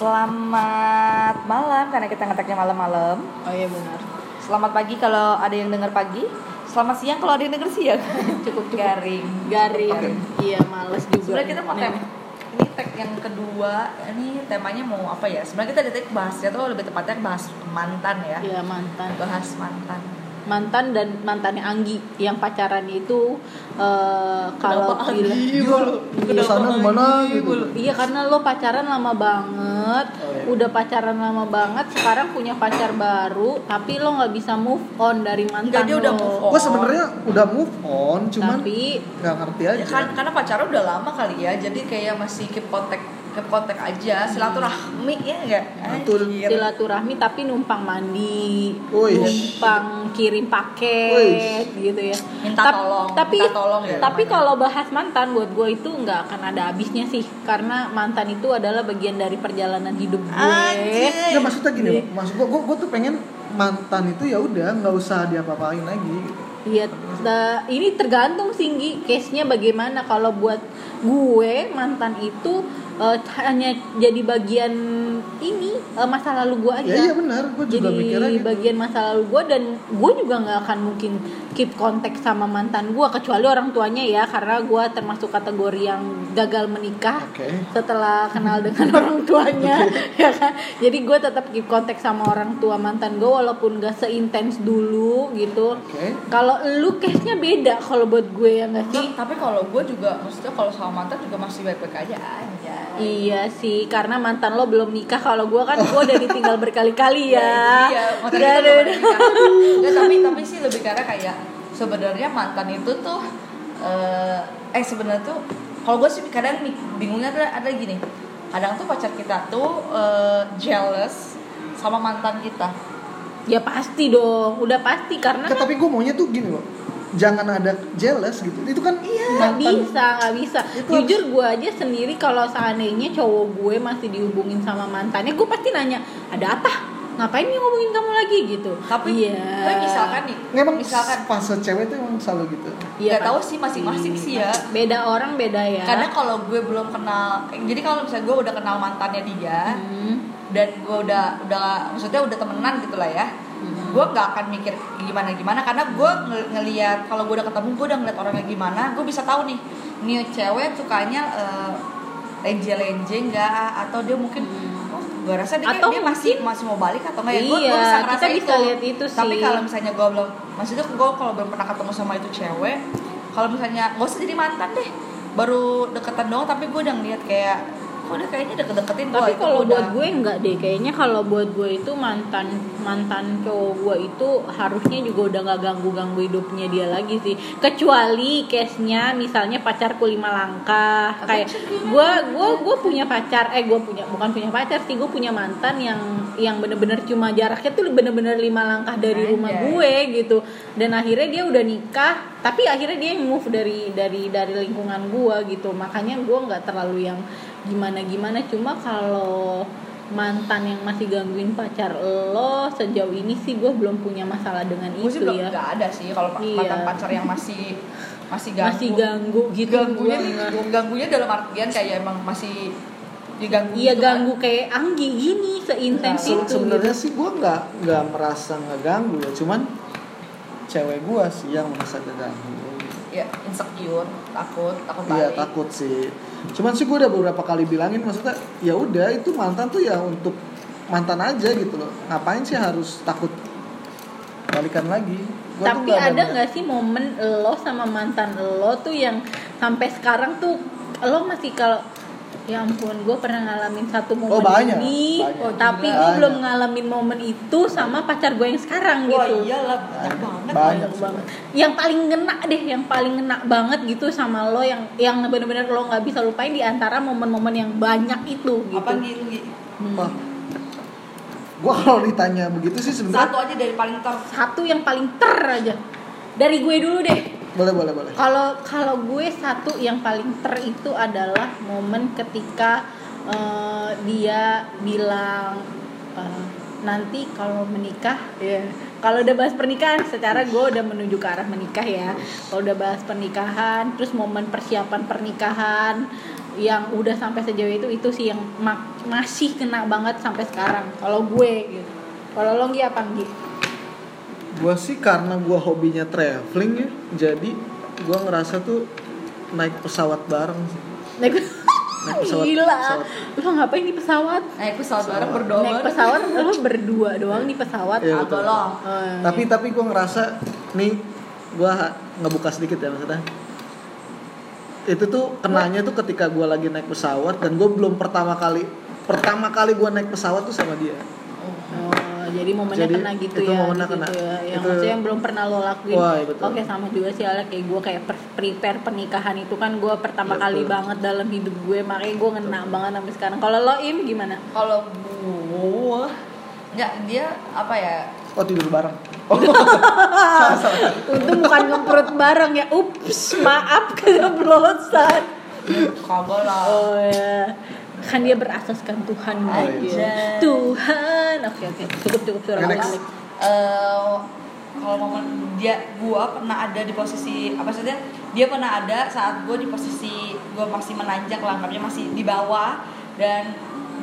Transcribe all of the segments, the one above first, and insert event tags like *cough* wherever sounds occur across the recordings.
Selamat malam karena kita ngeteknya malam-malam. Oh iya benar. Selamat pagi kalau ada yang dengar pagi. Selamat siang kalau ada yang dengar siang. *laughs* Cukup cukup. Garing. Garing. Oke. Iya males juga. Sebenarnya kita mau tem ini tag yang kedua. Ini temanya mau apa ya? Sebenarnya kita di tag bahasnya tuh lebih tepatnya bahas mantan ya. Iya mantan. Bahas mantan. Mantan dan mantannya Anggi yang pacaran itu eh, kalau Anggi Iya, di sana ke mana Anggi gitu. Iya karena lo pacaran lama banget, Oh, iya. udah pacaran lama banget, sekarang punya pacar baru, tapi lo nggak bisa move on dari mantan Enggak, dia lo. udah move on. Gue sebenarnya udah move on, cuman Tapi nggak ngerti Ya aja. kan karena pacaran udah lama kali ya. Jadi kayak masih keep contact keep contact aja, silaturahmi ya enggak? Betul. Silaturahmi tapi numpang mandi, Wih. numpang kirim paket gitu ya. Minta Tap- tolong, Tapi minta tolong ya tapi kalau bahas mantan buat gue itu nggak akan ada habisnya sih karena mantan itu adalah bagian dari perjalanan hidup gue. Anjir. Nggak maksudnya gini, loh. maksud gue, gue, tuh pengen mantan itu ya udah nggak usah diapa-apain lagi. Gitu. Iya, ta- ini tergantung singgi case-nya bagaimana. Kalau buat gue mantan itu eh, hanya jadi bagian ini eh, masa lalu gue aja. Ya iya benar, gue juga jadi mikirnya gitu. bagian masa lalu gue dan gue juga nggak akan mungkin keep kontak sama mantan gue kecuali orang tuanya ya karena gue termasuk kategori yang gagal menikah Oke. setelah kenal *laughs* dengan orang tuanya ya kan jadi gue tetap keep kontak sama orang tua mantan gue walaupun gak seintens dulu gitu Oke. kalau lu case-nya beda kalau buat gue ya nggak sih tapi kalau gue juga maksudnya kalau sama mantan juga masih baik-baik aja aja. Iya sih, karena mantan lo belum nikah. Kalau gue kan gue udah ditinggal berkali-kali ya. *laughs* Iya, mantan Udah, itu udah, belum udah. *laughs* tapi tapi sih lebih karena kayak sebenarnya mantan itu tuh eh, eh sebenarnya tuh kalau gue sih kadang bingungnya ada ada gini. Kadang tuh pacar kita tuh eh, jealous sama mantan kita. Ya pasti dong, udah pasti karena Nggak, tapi gue maunya tuh gini loh, jangan ada jealous gitu. Itu kan nggak bisa, nggak bisa. Itu Jujur gue aja sendiri kalau seandainya cowok gue masih dihubungin sama mantannya, gue pasti nanya ada apa? Ngapain dia ngomongin kamu lagi gitu? Tapi iya. tapi misalkan nih, Memang misalkan fase cewek tuh emang selalu gitu. Iya, nggak tahu sih masing-masing sih ya. Beda orang beda ya. Karena kalau gue belum kenal, jadi kalau misalnya gue udah kenal mantannya dia, Hmm. dan gue udah udah maksudnya udah temenan gitu lah ya. Gue nggak akan mikir gimana gimana karena gue ng- ngelihat kalau gue udah ketemu gue udah ngeliat orangnya gimana gue bisa tahu nih nih cewek sukanya uh, lenje lenje nggak atau dia mungkin oh, gue rasa dia, Atau dia masih masih mau balik atau enggak ya gue Iya, bisa ngerasa kita bisa itu. lihat itu tapi sih. kalau misalnya gue belum maksudnya gue kalau belum pernah ketemu sama itu cewek kalau misalnya gak usah jadi mantan deh baru deketan doang tapi gue udah ngeliat kayak dia kayaknya deket-deketin tapi Wah, itu kalau udah- buat gue enggak deh. Kayaknya kalau buat gue itu mantan mantan cowok gue itu harusnya juga udah nggak ganggu ganggu hidupnya dia lagi sih. Kecuali case nya misalnya pacarku lima langkah. Kayak gue gue gue punya pacar. Eh gue punya bukan punya pacar sih. Gue punya mantan yang yang bener-bener cuma jaraknya tuh bener-bener lima langkah dari rumah Anjay. gue gitu. Dan akhirnya dia udah nikah tapi akhirnya dia move dari dari dari lingkungan gue gitu. Makanya gue nggak terlalu yang gimana gimana cuma kalau mantan yang masih gangguin pacar lo sejauh ini sih gue belum punya masalah dengan sih itu ya nggak ada sih kalau Iya. mantan pacar yang masih masih ganggu masih ganggu gitu ganggunya gua ganggunya dalam artian kayak emang masih diganggu iya gitu kan. ganggu kayak Anggi gini seintens Se- itu sebenarnya gitu. sih gue nggak nggak merasa ngeganggu ya, cuman cewek gue sih yang merasa keganggu. Ya insecure takut takut Iya balik takut sih. Cuman sih gue udah beberapa kali bilangin maksudnya ya udah itu mantan tuh ya untuk mantan aja gitu loh. Ngapain sih harus takut balikan lagi? Gua tuh tapi nggak ada nggak sih momen lo sama mantan lo tuh yang sampai sekarang tuh lo masih kalau ya ampun gue pernah ngalamin satu momen Oh, banyak, ini banyak. oh, tapi gue belum ngalamin momen itu sama pacar gue yang sekarang wah gitu. iyalah banyak banget. Banyak. banyak banget. Yang paling ngena deh yang paling ngena banget gitu sama lo yang yang bener-bener lo nggak bisa lupain di antara momen-momen yang banyak itu gitu. apa gitu Hmm. Wah. Gue kalau ditanya begitu sih sebenarnya satu aja dari paling ter. Satu yang paling ter aja. Dari gue dulu deh boleh boleh boleh. Kalau kalau gue satu yang paling ter itu adalah momen ketika eh, dia bilang eh, nanti kalau menikah ya kalau udah bahas pernikahan secara gue udah menuju ke arah menikah ya kalau udah bahas pernikahan terus momen persiapan pernikahan yang udah sampai sejauh itu itu sih yang ma- masih kena banget sampai sekarang kalau gue gitu kalau lo apa Gi? Gua sih karena gua hobinya traveling ya, jadi gua ngerasa tuh naik pesawat bareng sih. naik Naik pesawat- gila pesawat. lo ngapain di pesawat naik pesawat bareng Pesawat. berdoa naik pesawat lo berdua doang di pesawat Iya, agak betul. loh Oh, Tapi tapi gua ngerasa nih gua ha- ngebuka sedikit ya maksudnya. Itu tuh kenanya tuh ketika gua lagi naik pesawat dan gua belum pertama kali pertama kali gua naik pesawat tuh sama dia. Oh, jadi momennya Jadi, kena gitu itu ya. momennya gitu kena. ya. Yang Itu- maksudnya yang belum pernah lo lakuin. Wah, iya betul. Oke, sama juga sih Alek kayak gue kayak prepare pernikahan itu kan gue pertama Iya, kali betul. banget dalam hidup gue, makanya gue ngena banget sampai sekarang. Kalau lo Im gimana? kalau gua nggak dia apa ya Oh tidur bareng. *laughs* Oh. salah, *laughs* salah. Untung bukan ngeperut bareng ya. Ups, maaf *laughs* keblosan. kagak lah Oh ya. Kan dia berasaskan Tuhan Oh, gitu. iya. Tuhan. Oke oke. Cukup cukup suara Next. Alek. Eh, kalau momen dia gua pernah ada di posisi apa sih dia pernah ada saat gua di posisi gua masih menanjak langkahnya masih di bawah dan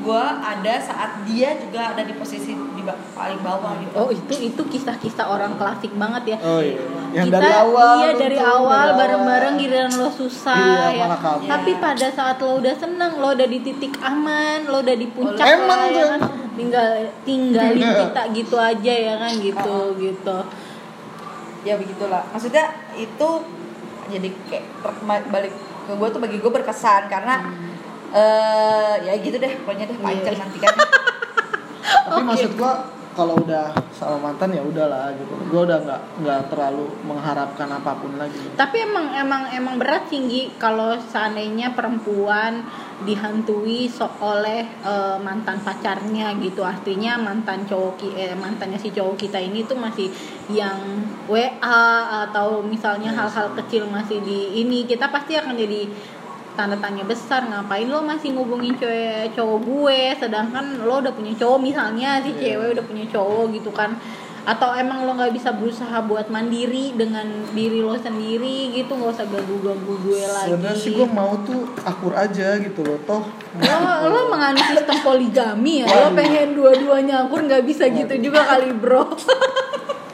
gua ada saat dia juga ada di posisi di ba- paling bawah gitu Oh itu itu kisah-kisah orang klasik banget ya. Oh iya. Yang kita dari awal iya dari awal bareng-bareng giliran lo susah Iya, ya malah kabur. tapi Iya. pada saat lo udah seneng lo udah di titik aman lo udah di puncak Oh, Emang lah, ya tuh, kan tinggal tinggalin Iya. kita gitu aja ya kan gitu gitu ya begitulah maksudnya itu jadi kayak balik ke gue tuh bagi gue berkesan karena eh ya gitu deh pokoknya deh panjang Iya. nanti kan *laughs* Tapi maksud gua kalau udah sama mantan ya udahlah gitu. Gua udah nggak nggak terlalu mengharapkan apa pun lagi. tapi emang emang emang berat tinggi kalau seandainya perempuan dihantui so oleh eh, mantan pacarnya gitu artinya mantan cowok eh, mantannya si cowok kita ini tuh masih yang WA atau misalnya hal-hal kecil masih di ini kita pasti akan jadi tanda tanya besar ngapain lo masih ngubungin cewek cowok gue? Sedangkan lo udah punya cowok misalnya si Iya. cewek udah punya cowok gitu kan. Atau emang lo nggak bisa berusaha buat mandiri dengan diri lo sendiri gitu nggak usah ganggu ganggu gue lagi. Sebenarnya sih gua mau tuh akur aja gitu loh toh. lo lo menganut sistem poligami ya? Lo pengen dua-duanya akur nggak bisa gitu juga kali bro *laughs*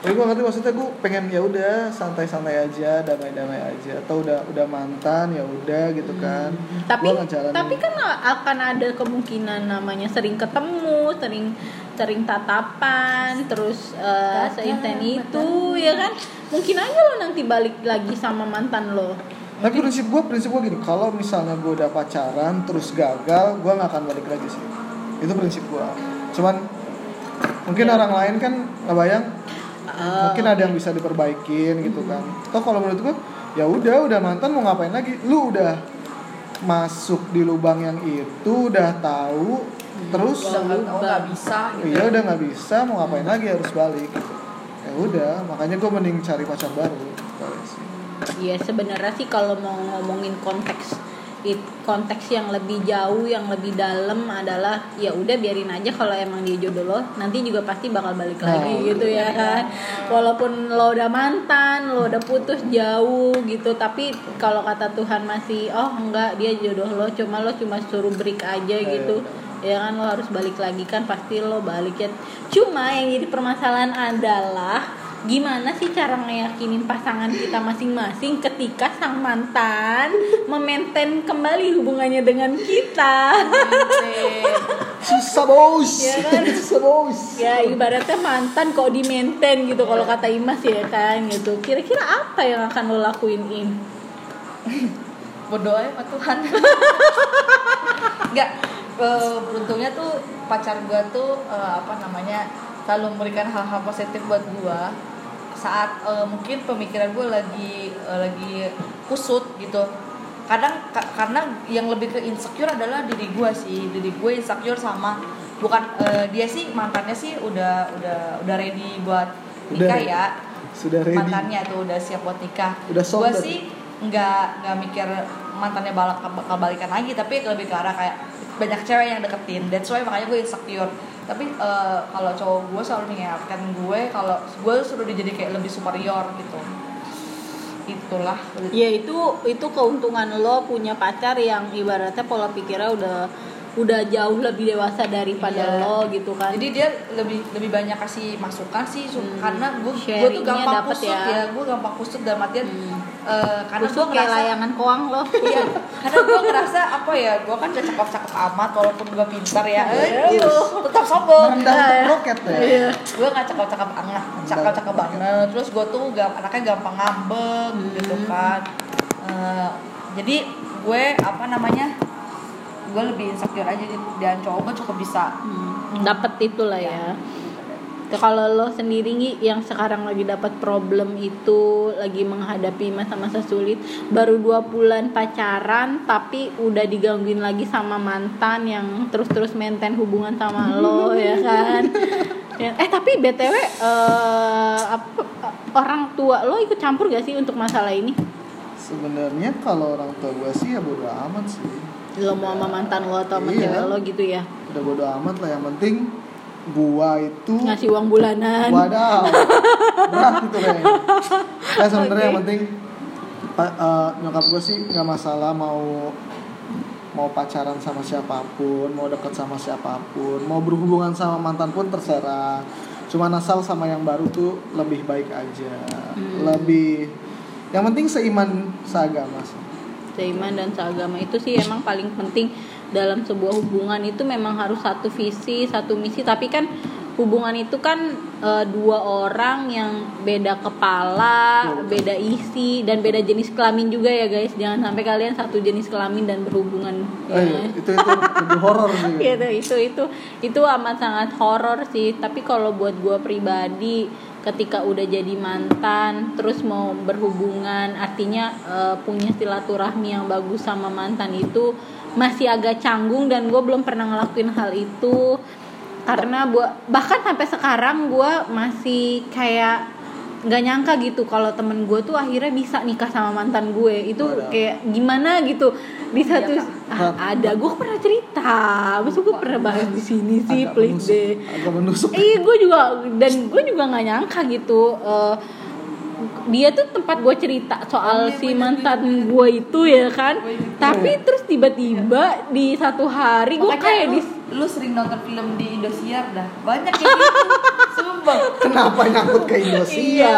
Tapi gua ngerti maksudnya gua pengen ya udah santai-santai aja, damai-damai aja. Atau udah udah mantan ya udah gitu kan. tapi Gua ngejalanin. tapi kan akan ada kemungkinan namanya sering ketemu sering sering tatapan terus uh, Tatapan. seinten itu ya kan mungkin aja lo nanti balik lagi sama mantan lo Tapi prinsip gue, prinsip gue gini, kalau misalnya gue udah pacaran terus gagal, gue nggak akan balik lagi sih. Itu prinsip gue. Cuman mungkin Ya. orang lain kan nggak bayang, Ah, mungkin ada yang bisa diperbaikin gitu kan. Toh kalau menurut gue, ya udah, udah mantan mau ngapain lagi? Lu udah masuk di lubang yang itu, udah tahu, terus udah nggak tahu nggak bisa gitu iya udah nggak bisa, mau ngapain lagi harus balik. Gitu. Ya udah, makanya gue mending cari pacar baru. Iya sebenarnya sih kalau mau ngomongin konteks it, konteks yang lebih jauh yang lebih dalam adalah ya udah biarin aja kalau emang dia jodoh lo nanti juga pasti bakal balik Nah, lagi gitu ya kan. Walaupun lo udah mantan lo udah putus jauh gitu tapi kalau kata Tuhan masih oh enggak dia jodoh lo cuma lo cuma suruh break aja gitu. ya kan lo harus balik lagi kan pasti lo balik ya. Cuma yang jadi permasalahan adalah gimana sih cara ngeyakinin pasangan kita masing-masing ketika sang mantan memaintain kembali hubungannya dengan kita Susah bos, Ya kan? susah bos. ya ibaratnya mantan kok di maintain gitu kalau kata Imas ya kan gitu kira-kira apa yang akan lo lakuin Im? berdoa ya sama Tuhan nggak eh, beruntungnya tuh pacar gua tuh eh, apa namanya selalu memberikan hal-hal positif buat gua saat eh, mungkin pemikiran gua lagi eh, lagi kusut gitu. Kadang ka- karena yang lebih ke insecure adalah diri gua sih. Diri gue insecure sama bukan eh, dia sih mantannya sih udah udah udah ready buat nikah Udah. ya. Sudah ready. mantannya tuh udah siap buat nikah. Udah gue sih nggak nggak mikir mantannya balak bakal balikan lagi. Tapi lebih ke arah kayak banyak cewek yang deketin. That's why makanya gue insecure tapi eh, kalau cowok gue selalu mengingatkan gue kalau gue sudah dijadi kayak lebih superior gitu. Itulah. Ya itu itu keuntungan lo punya pacar yang ibaratnya pola pikirnya udah udah jauh lebih dewasa daripada Iya. lo gitu kan jadi dia lebih lebih banyak kasih masukan sih Hmm. karena gue gue tuh gampang dapet kusut ya. ya, gue gampang kusut dalam artian Hmm. eh, karena gue ngerasa layangan koang lo *laughs* iya karena gue ngerasa apa ya gue kan gak cakep cakep amat walaupun gue pintar ya Iya. eh, tetap sombong Merendah untuk roket ya. gue gak cakep cakep banget cakep cakep banget terus gue tuh gam, anaknya gampang ngambek Hmm. gitu kan Eh, jadi gue apa namanya gue lebih insecure aja dan cowok gue cukup bisa. Hmm, dapat itulah ya. Tuh, kalau lo sendiri Ngi, yang sekarang lagi dapat problem itu lagi menghadapi masa-masa sulit baru dua bulan pacaran tapi udah digangguin lagi sama mantan yang terus-terus maintain hubungan sama lo *laughs* ya kan? Ya, eh tapi btw eh, apa, orang tua lo ikut campur gak sih untuk masalah ini? Sebenarnya kalau orang tua gue sih ya bodo amat sih. Lo mau sama mantan lo atau sama Iya. cewek lo gitu ya Udah bodo amat lah yang penting gua itu ngasih uang bulanan Wadaw, berat itu kayaknya. Nah *laughs* sebenarnya yang Oke. penting pa- eh, nyokap gue sih nggak masalah mau mau pacaran sama siapa pun, mau deket sama siapa pun, mau berhubungan sama mantan pun terserah. Cuma asal sama yang baru tuh lebih baik aja, Hmm. lebih yang penting seiman seagama sih. Seiman dan seagama itu sih emang paling penting dalam sebuah hubungan itu memang harus satu visi satu misi. Tapi kan hubungan itu kan e, dua orang yang beda kepala beda isi dan beda jenis kelamin juga ya guys jangan sampai kalian satu jenis kelamin dan berhubungan Eh, ya. itu itu lebih horor sih. *laughs* gitu itu itu itu amat sangat horor sih tapi kalau buat gue pribadi ketika udah jadi mantan terus mau berhubungan artinya eh, punya silaturahmi yang bagus sama mantan itu masih agak canggung dan gue belum pernah ngelakuin hal itu karena gua bahkan sampai sekarang gue masih kayak nggak nyangka gitu kalau temen gue tuh akhirnya bisa nikah sama mantan gue. Itu Waduh. kayak gimana gitu. Di satu Iya, ah, ada gue pernah cerita. Masa gue pernah bahas di sini sih Agak please menusuk, deh. Agak menusuk. iya gue juga dan gue juga nggak nyangka gitu eh, dia tuh tempat gue cerita soal Oh, iya, si mantan gue itu ya kan. Tapi terus tiba-tiba di satu hari gue kayak di lu sering nonton film di Indosiar dah. Banyak kayak gitu. *laughs* Sumpah. Kenapa nyangkut ke Indosiar? iya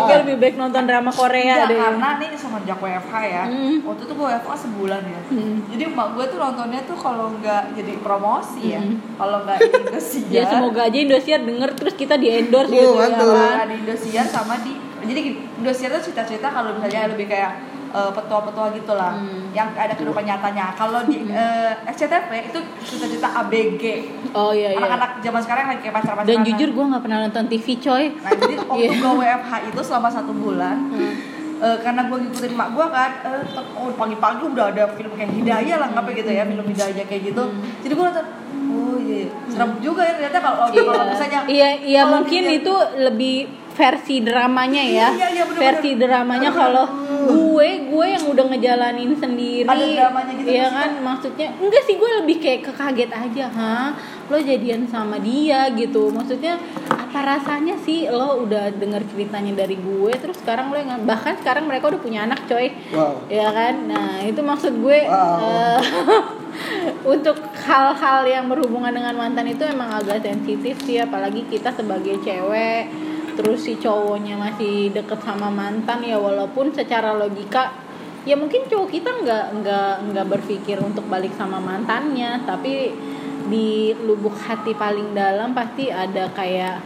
kayak lebih baik nonton drama Korea Iya, deh. karena nih semenjak WFH ya. Hmm. waktu itu gue WFH sebulan ya. Hmm. jadi emak gue tuh nontonnya tuh kalau nggak jadi promosi ya. Hmm. kalau nggak di *laughs* Indosiar. Ya semoga aja Indosiar denger terus kita di endorse Oh, gitu ya kan? Di Indosiar sama di jadi gini Indosiar tuh cerita-cerita kalau misalnya lebih kayak eh, petua-petua gitu lah Hmm. yang ada kehidupan nyatanya kalau di eh, SCTV itu cerita-cerita ABG oh iya iya anak-anak zaman sekarang lagi kayak pacar-pacaran dan jujur gue nggak pernah nonton TV coy Nah jadi *laughs* waktu Iya. gue WFH itu selama satu bulan Hmm. eh, Karena gue ngikutin mak gue kan eh, oh, Pagi-pagi udah ada film kayak Hidayah lah Ngapain gitu ya Film Hidayah kayak gitu Hmm. Jadi gue nonton Oh iya iya. Serem juga ya ternyata kalau kalau misalnya iya iya mungkin itu lebih versi dramanya ya Iya, iya, bener-bener. versi dramanya kalau gue gue yang udah ngejalanin sendiri. Ada dramanya gitu ya kan? Maksudnya enggak sih gue lebih kayak kekaget aja ha lo jadian sama dia gitu. Maksudnya apa rasanya sih lo udah dengar ceritanya dari gue terus sekarang lo yang bahkan sekarang mereka udah punya anak coy. Wow. ya kan? Nah itu maksud gue Wow. eh, *laughs* untuk hal-hal yang berhubungan dengan mantan itu emang agak sensitif sih apalagi kita sebagai cewek terus si cowoknya masih deket sama mantan ya walaupun secara logika ya mungkin cowok kita nggak nggak nggak berpikir untuk balik sama mantannya. Tapi di lubuk hati paling dalam pasti ada kayak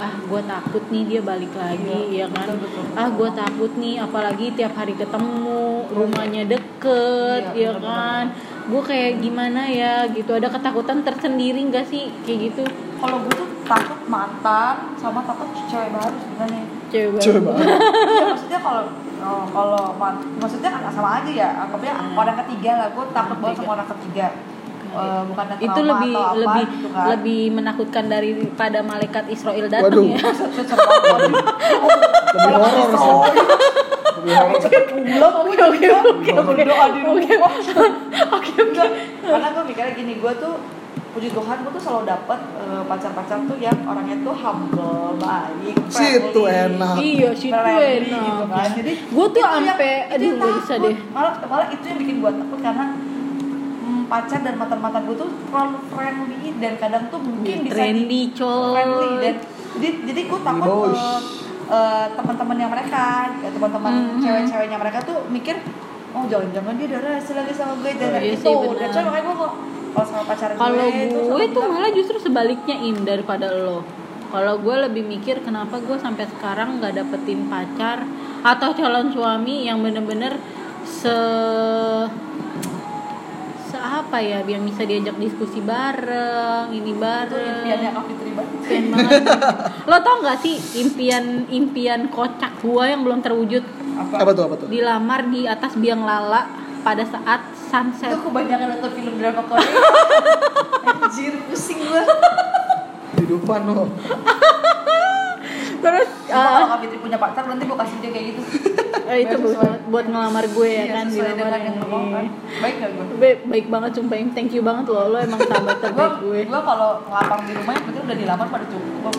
ah gue takut nih dia balik lagi Iya, ya kan? betul, betul, betul. ah gue takut nih apalagi tiap hari ketemu rumahnya deket Iya, ya bener-bener. kan? gue kayak gimana ya? Gitu. Ada ketakutan tersendiri nggak sih? Kayak gitu. Kalau gue tuh takut mantan Sama takut cewek baru sebenarnya. Cewek baru. Coba banget. Iya maksudnya kalau oh, kalau man- maksudnya kan sama aja ya. Anggapnya Hmm. orang ketiga lah gue takut banget sama orang ketiga. Eh, bukan itu lebih atau apa lebih gitu kan. lebih menakutkan daripada malaikat Israel datang Waduh. ya. Lebih horor sih. Lebih horor. pulang oke oke. Oke karena gue mikirnya gini gue tuh puji Tuhan gue tuh selalu dapet eh, pacar-pacar tuh yang orangnya tuh humble baik Situ friendly, enak. iya sih tuh friendly enak. gitu kan. Jadi gue tuh itu aduh yang gak bisa deh. Malah malah itu yang bikin gue takut karena hmm, pacar dan mantan mantan gue tuh terlalu friendly dan kadang tuh mungkin bisa di- trendy friendly dan jadi jadi gue takut eh, eh, teman-temannya mereka ya, teman-teman Mhm. cewek-ceweknya mereka tuh mikir oh jangan-jangan dia udah rasa lagi sama gue dan iya itu sih, dan benar. cewek makanya gue kok kalau sama pacar kalau gue gue tuh malah justru sebaliknya in daripada lo. Kalau gue lebih mikir kenapa gue sampai sekarang nggak dapetin pacar atau calon suami yang bener-bener se se apa ya yang bisa diajak diskusi bareng ini itu bareng. impiannya Kak Fitri banget. Lo tau nggak sih impian impian kocak gue yang belum terwujud? Apa tuh apa tuh? dilamar di atas biang lala pada saat sunset. Itu kebanyakan nonton film drama Korea *laughs* anjir pusing gue Kehidupan lo. terus Cuma eh, kalau Kak Fitri punya pacar nanti gue kasih dia kayak gitu. Eh, itu banget buat ngelamar gue ya Iya, kan sesuai dengan yang mau kan. Baik gak gue baik, baik banget sumpah Im. thank you banget lo lo emang sahabat gue terbaik gue. gue kalau ngelapar di rumah yang penting udah dilamar pada cukup.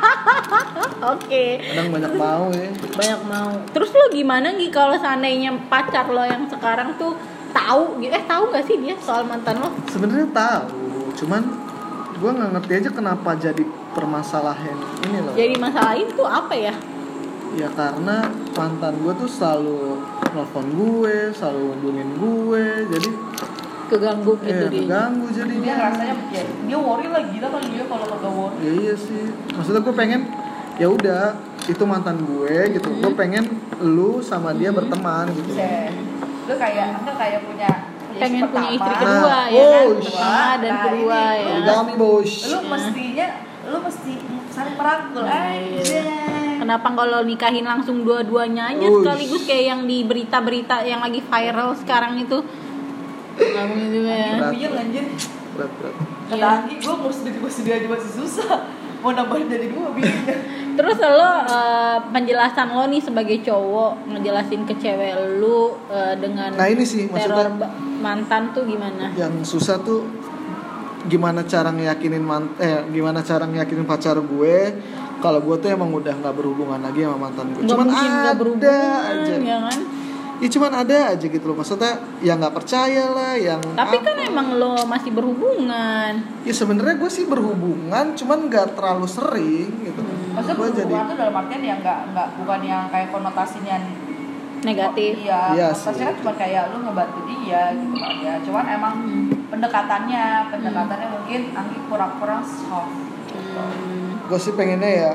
*laughs* Oke. Kadang banyak mau ya. banyak mau. Terus lo gimana nih kalau seandainya pacar lo yang sekarang tuh tahu gitu. Eh tahu gak sih dia soal mantan lo? Sebenarnya tahu, cuman gue nggak ngerti aja kenapa jadi permasalahan ini loh. jadi masalahin tuh apa ya? Ya karena mantan gue tuh selalu nelfon gue, selalu hubungin gue, jadi keganggu gitu eh, dia. ganggu dia jadinya. rasanya ya dia worry lah gila kali dia kalau kagak worry. Ya iya sih, maksudnya gue pengen ya udah itu mantan gue gitu, gue pengen lu sama dia berteman gitu. Set. Lu kayak enggak kayak punya pengen istri punya istri kedua Nah, ya kan oh, pertama dan nah, kedua ini ya Poligami bos. lu mestinya lu mesti saling merangkul Nah, aja iya. Kenapa kalau nikahin langsung dua-duanya aja Ush. sekaligus kayak yang di berita-berita yang lagi viral sekarang itu? Mungkin juga ya. Berat. Berat, berat. kata. Anggi gue mau sedih gue sedih aja masih susah mau nambahin dari dua bingung *laughs* Terus lo eh, penjelasan lo nih sebagai cowok ngejelasin ke cewek lu eh, dengan Nah ini sih teror maksudnya mantan tuh gimana? yang susah tuh gimana cara ngeyakinin man eh gimana cara ngeyakinin pacar gue kalau gue tuh emang udah nggak berhubungan lagi sama mantan gue Nggak cuman ada berhubungan, aja ya kan? Ya cuman ada aja gitu loh maksudnya yang nggak percaya lah yang Tapi apa. kan emang lo masih berhubungan. ya sebenarnya gue sih berhubungan cuman nggak terlalu sering gitu maksudnya gue jadi berhubungan tuh dalam artian yang nggak nggak bukan yang kayak konotasinya Negatif. Oh, iya, Iya konotasinya kan cuma kayak lu ngebantu dia gitu kan ya cuman emang pendekatannya pendekatannya mungkin Anggi kurang-kurang soft gitu. Hmm. gue sih pengennya ya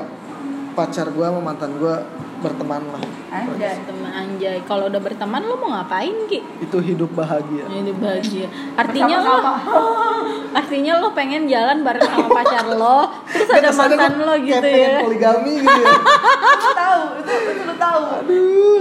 pacar gue sama mantan gue berteman lah Anjay. Teman anjay. Kalau udah berteman lo mau ngapain Ki? itu hidup bahagia Ini bahagia. Artinya lo *laughs* artinya lo pengen jalan bareng sama pacar lo, terus ada mantan lo gitu ya. poligami gitu ya tahu itu itu lu tahu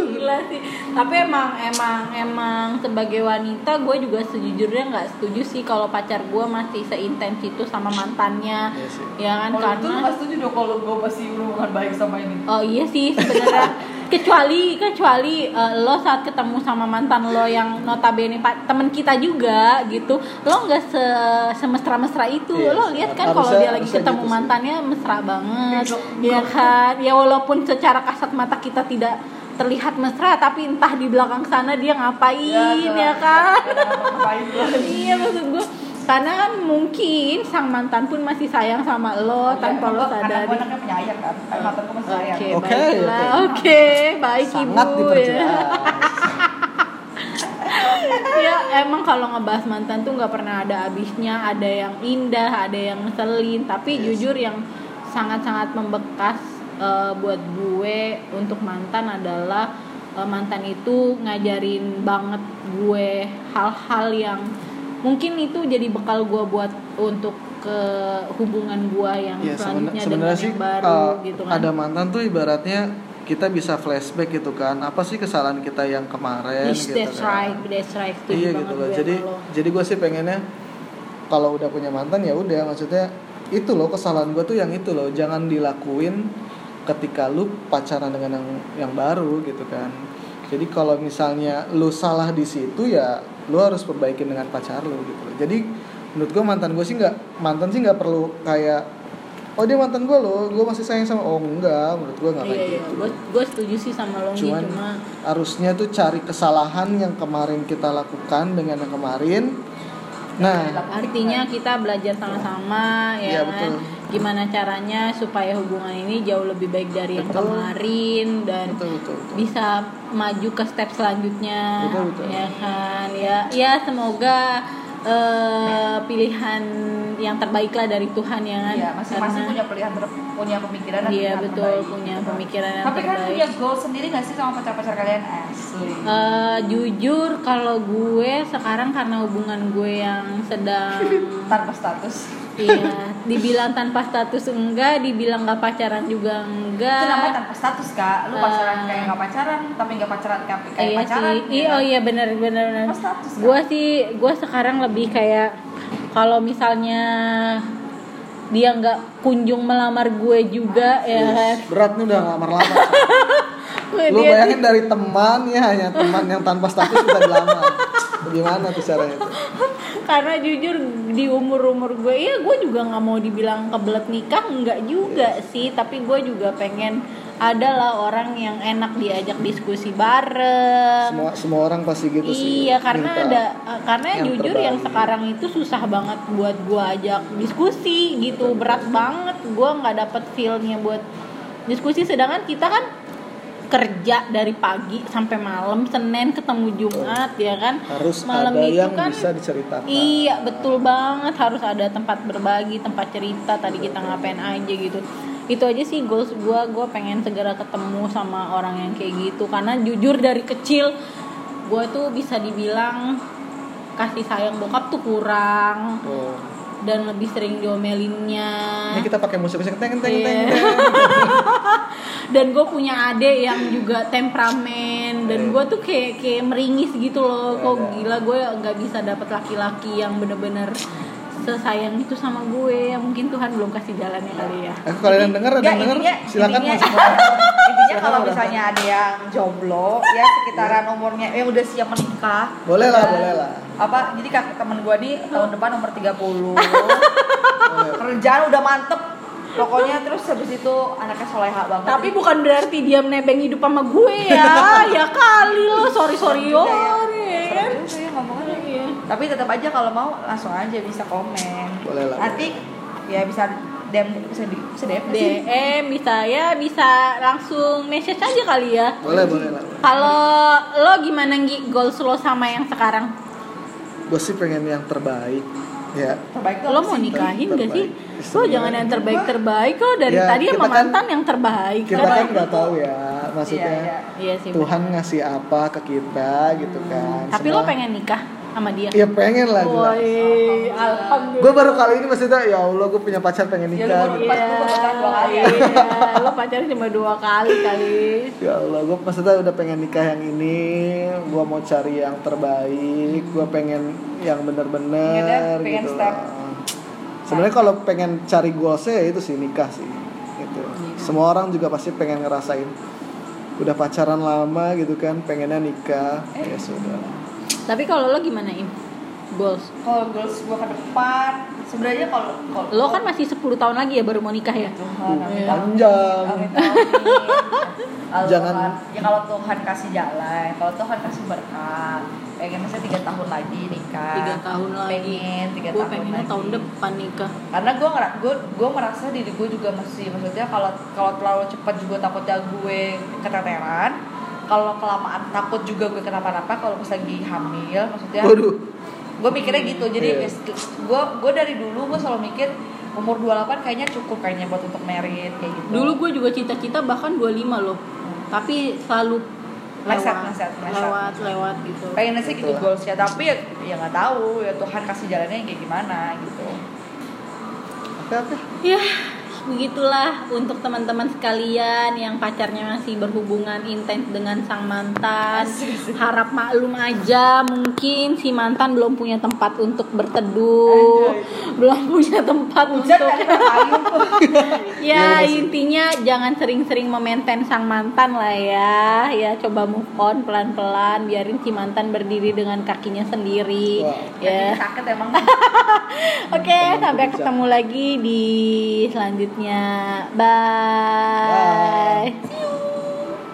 Gila sih. Tapi emang emang emang sebagai wanita gue juga sejujurnya nggak setuju sih kalau pacar gue masih seintens itu sama mantannya. Iya sih. Ya kan itu karena nggak setuju dong kalau gue masih berhubungan baik sama ini Oh iya sih sebenarnya *laughs* kecuali kecuali eh, lo saat ketemu sama mantan lo yang notabene pak temen kita juga gitu. Lo nggak se semesra mesra itu. Iya, lo lihat kan kalau dia lagi ketemu gitu mantannya mesra banget Enggak, ya kan? Ya walaupun secara kasat mata kita tidak terlihat mesra tapi entah di belakang sana dia ngapain ya, kan? Ngapain iya maksud gue karena kan mungkin sang mantan pun masih sayang sama lo tanpa lo karena gue sadari anaknya penyayang kan gue masih sayang Oke, Oke, baiklah. oke. Baik sangat ibu ya. *laughs* ya emang kalau ngebahas mantan tuh nggak pernah ada habisnya. Ada yang indah, ada yang ngeselin. Tapi Yes. jujur yang sangat-sangat membekas eh, buat gue untuk mantan adalah eh, mantan itu ngajarin banget gue hal-hal yang mungkin itu jadi bekal gue buat untuk ke hubungan gue yang Ya selanjutnya dengan sih yang baru uh, gitu kan. ada mantan tuh ibaratnya kita bisa flashback gitu kan apa sih kesalahan kita yang kemarin gitu that's kan. right, that's right. Iya gitu loh jadi lo. jadi gue sih pengennya kalau udah punya mantan ya udah maksudnya itu loh kesalahan gue tuh yang itu loh jangan dilakuin ketika lu pacaran dengan yang yang baru gitu kan jadi kalau misalnya lu salah di situ ya lu harus perbaikin dengan pacar lu gitu loh. Jadi menurut gue mantan gue sih nggak mantan sih nggak perlu kayak oh dia mantan gue loh gue masih sayang sama oh enggak menurut gue nggak iya kayak iya gitu. Gue gue setuju sih sama lo cuman cuma harusnya tuh cari kesalahan yang kemarin kita lakukan dengan yang kemarin nah artinya kita belajar sama-sama ya Iya, kan betul. gimana caranya supaya hubungan ini jauh lebih baik dari yang Betul. kemarin dan betul betul, betul. bisa maju ke step selanjutnya Betul, betul. ya kan ya ya semoga eh, pilihan yang terbaik lah dari Tuhan ya kan Iya, masing-masing Karena- punya pilihan ter- punya pemikiran dan iya betul terbaik. punya pemikiran yang Tapi kan terbaik punya goal sendiri gak sih sama pacar-pacar kalian asli? Eh, jujur kalau gue sekarang karena hubungan gue yang sedang *laughs* Tanpa status. Iya dibilang tanpa status enggak dibilang nggak pacaran juga enggak Itu namanya tanpa status kak. Lu pacaran Ah. kayak nggak pacaran, tapi nggak pacaran kayak, kayak iya pacaran. sih iya oh iya benar benar benar Tanpa status gue sih gue sekarang lebih kayak kalau misalnya dia nggak kunjung melamar gue juga ya berat nih udah lamar-lamar *laughs* lu bayangin dari teman ya hanya teman yang tanpa status bisa dilamar gimana tuh caranya tuh? Karena jujur di umur umur gue iya gue juga nggak mau dibilang kebelet nikah nggak juga sih. Tapi gue juga pengen adalah orang yang enak diajak diskusi bareng. Semua semua orang pasti gitu sih. Iya karena ada karena yang jujur yang terbaik. sekarang itu susah banget buat gue ajak diskusi gitu. Berat banget. Gue nggak dapet feelnya buat diskusi. Sedangkan kita kan kerja dari pagi sampai malam senin ketemu jumat ya kan? Harus malam ada itu yang kan bisa diceritakan. Iya betul banget. Harus ada tempat berbagi tempat cerita. Tadi kita ngapain aja gitu. Itu aja sih goals gue gue pengen segera ketemu sama orang yang kayak gitu. Karena jujur dari kecil gue tuh bisa dibilang kasih sayang bokap tuh kurang. Oh. Dan lebih sering diomelinnya ini kita pakai musik musik teng teng Iya. teng teng *laughs* dan gue punya adik yang juga temperamen dan Iya. gue tuh kayak kayak meringis gitu loh kok Iya. gila gue nggak bisa dapet laki-laki yang bener-bener sesayang itu sama gue ya mungkin Tuhan belum kasih jalannya kali ya Eh, kalau yang denger ada denger intinya- silakan intinya- masuk *laughs* Intinya kalau misalnya ada yang jomblo ya sekitaran umurnya yang udah siap menikah. Boleh lah, boleh lah. Apa jadi kakak temen gua nih tahun depan umur 30. Boleh. *laughs* Kerjaan udah mantep. Pokoknya terus habis itu anaknya soleha banget. tapi bukan berarti dia menebeng hidup sama gue ya *laughs* ya kali lo sorry sorry yo juga ya. Ren. Serem juga ya. Iya. Tapi tetap aja kalau mau langsung aja bisa komen. Boleh lah, Nanti ya bisa DM bisa di bisa DM? DM bisa ya bisa langsung message aja kali ya boleh boleh lah kalau lo gimana Gi goals lo sama yang sekarang gue sih pengen yang terbaik ya Terbaik lo mau nikahin gak sih? Terbaik. Lo jangan yang terbaik terbaik lo dari Ya, tadi sama kan- mantan yang terbaik. kita kan? kan nggak tahu ya maksudnya Iya, iya. Iya sih. Tuhan ngasih apa ke kita gitu kan Tapi lo pengen nikah sama dia? Iya pengen lah. Woi, alhamdulillah. Gue baru kali ini maksudnya ya Allah gue punya pacar pengen Ya, lu nikah. baru- gitu. Pacaran dua kali ya. Iya, lo pacaran cuma dua kali kali. Ya Allah, gue maksudnya udah pengen nikah yang ini, gue mau cari yang terbaik, gue pengen yang bener-bener Pengennya pengen gitu. step. Sebenarnya kalau pengen cari goalsnya ya itu sih nikah sih, gitu. Iya. Semua orang juga pasti pengen ngerasain udah pacaran lama gitu kan, pengennya nikah, Eh. ya sudah. Tapi kalau lo gimana Im? Goals. Kalau goals gua ke depan, sebenarnya kalau Lo kan masih 10 tahun lagi ya baru mau nikah ya? Tuhan, amin, Iya. Panjang. Amin, amin. Kalau Jangan- Tuhan, ya kalau Tuhan kasih jalan, kalau Tuhan kasih berkah, pengen misalnya tiga tahun lagi nikah. Tiga tahun lagi. Pengen tiga Gue tahun pengennya lagi. tahun depan nikah. Karena gue ngerak, gue gue merasa diri gue juga masih, maksudnya kalau kalau terlalu cepat juga takutnya gue keteteran. Kalau kelamaan takut juga gue kenapa-napa kalau pas lagi hamil, maksudnya Waduh, gue mikirnya gitu jadi Iya. gue gue dari dulu gue selalu mikir umur 28 kayaknya cukup kayaknya buat untuk merit kayak gitu Dulu gue juga cita-cita bahkan 25 loh. Tapi selalu Leset, lewat, leset, leset. lewat, lewat gitu. pengennya sih gitu Betul. goalsnya tapi ya ya nggak tahu ya Tuhan kasih jalannya kayak gimana gitu oke oke. Ya, begitulah untuk teman-teman sekalian yang pacarnya masih berhubungan intens dengan sang mantan. Harap maklum aja mungkin si mantan belum punya tempat untuk berteduh. Belum punya tempat Hujan untuk tuh. *laughs* ya intinya jangan sering-sering memaintain sang mantan lah ya. Ya coba move on pelan-pelan biarin si mantan berdiri dengan kakinya sendiri. Wah. ya. Sakit emang. *laughs* oke Teman sampai ketemu lagi di selanjutnya bye. Bye.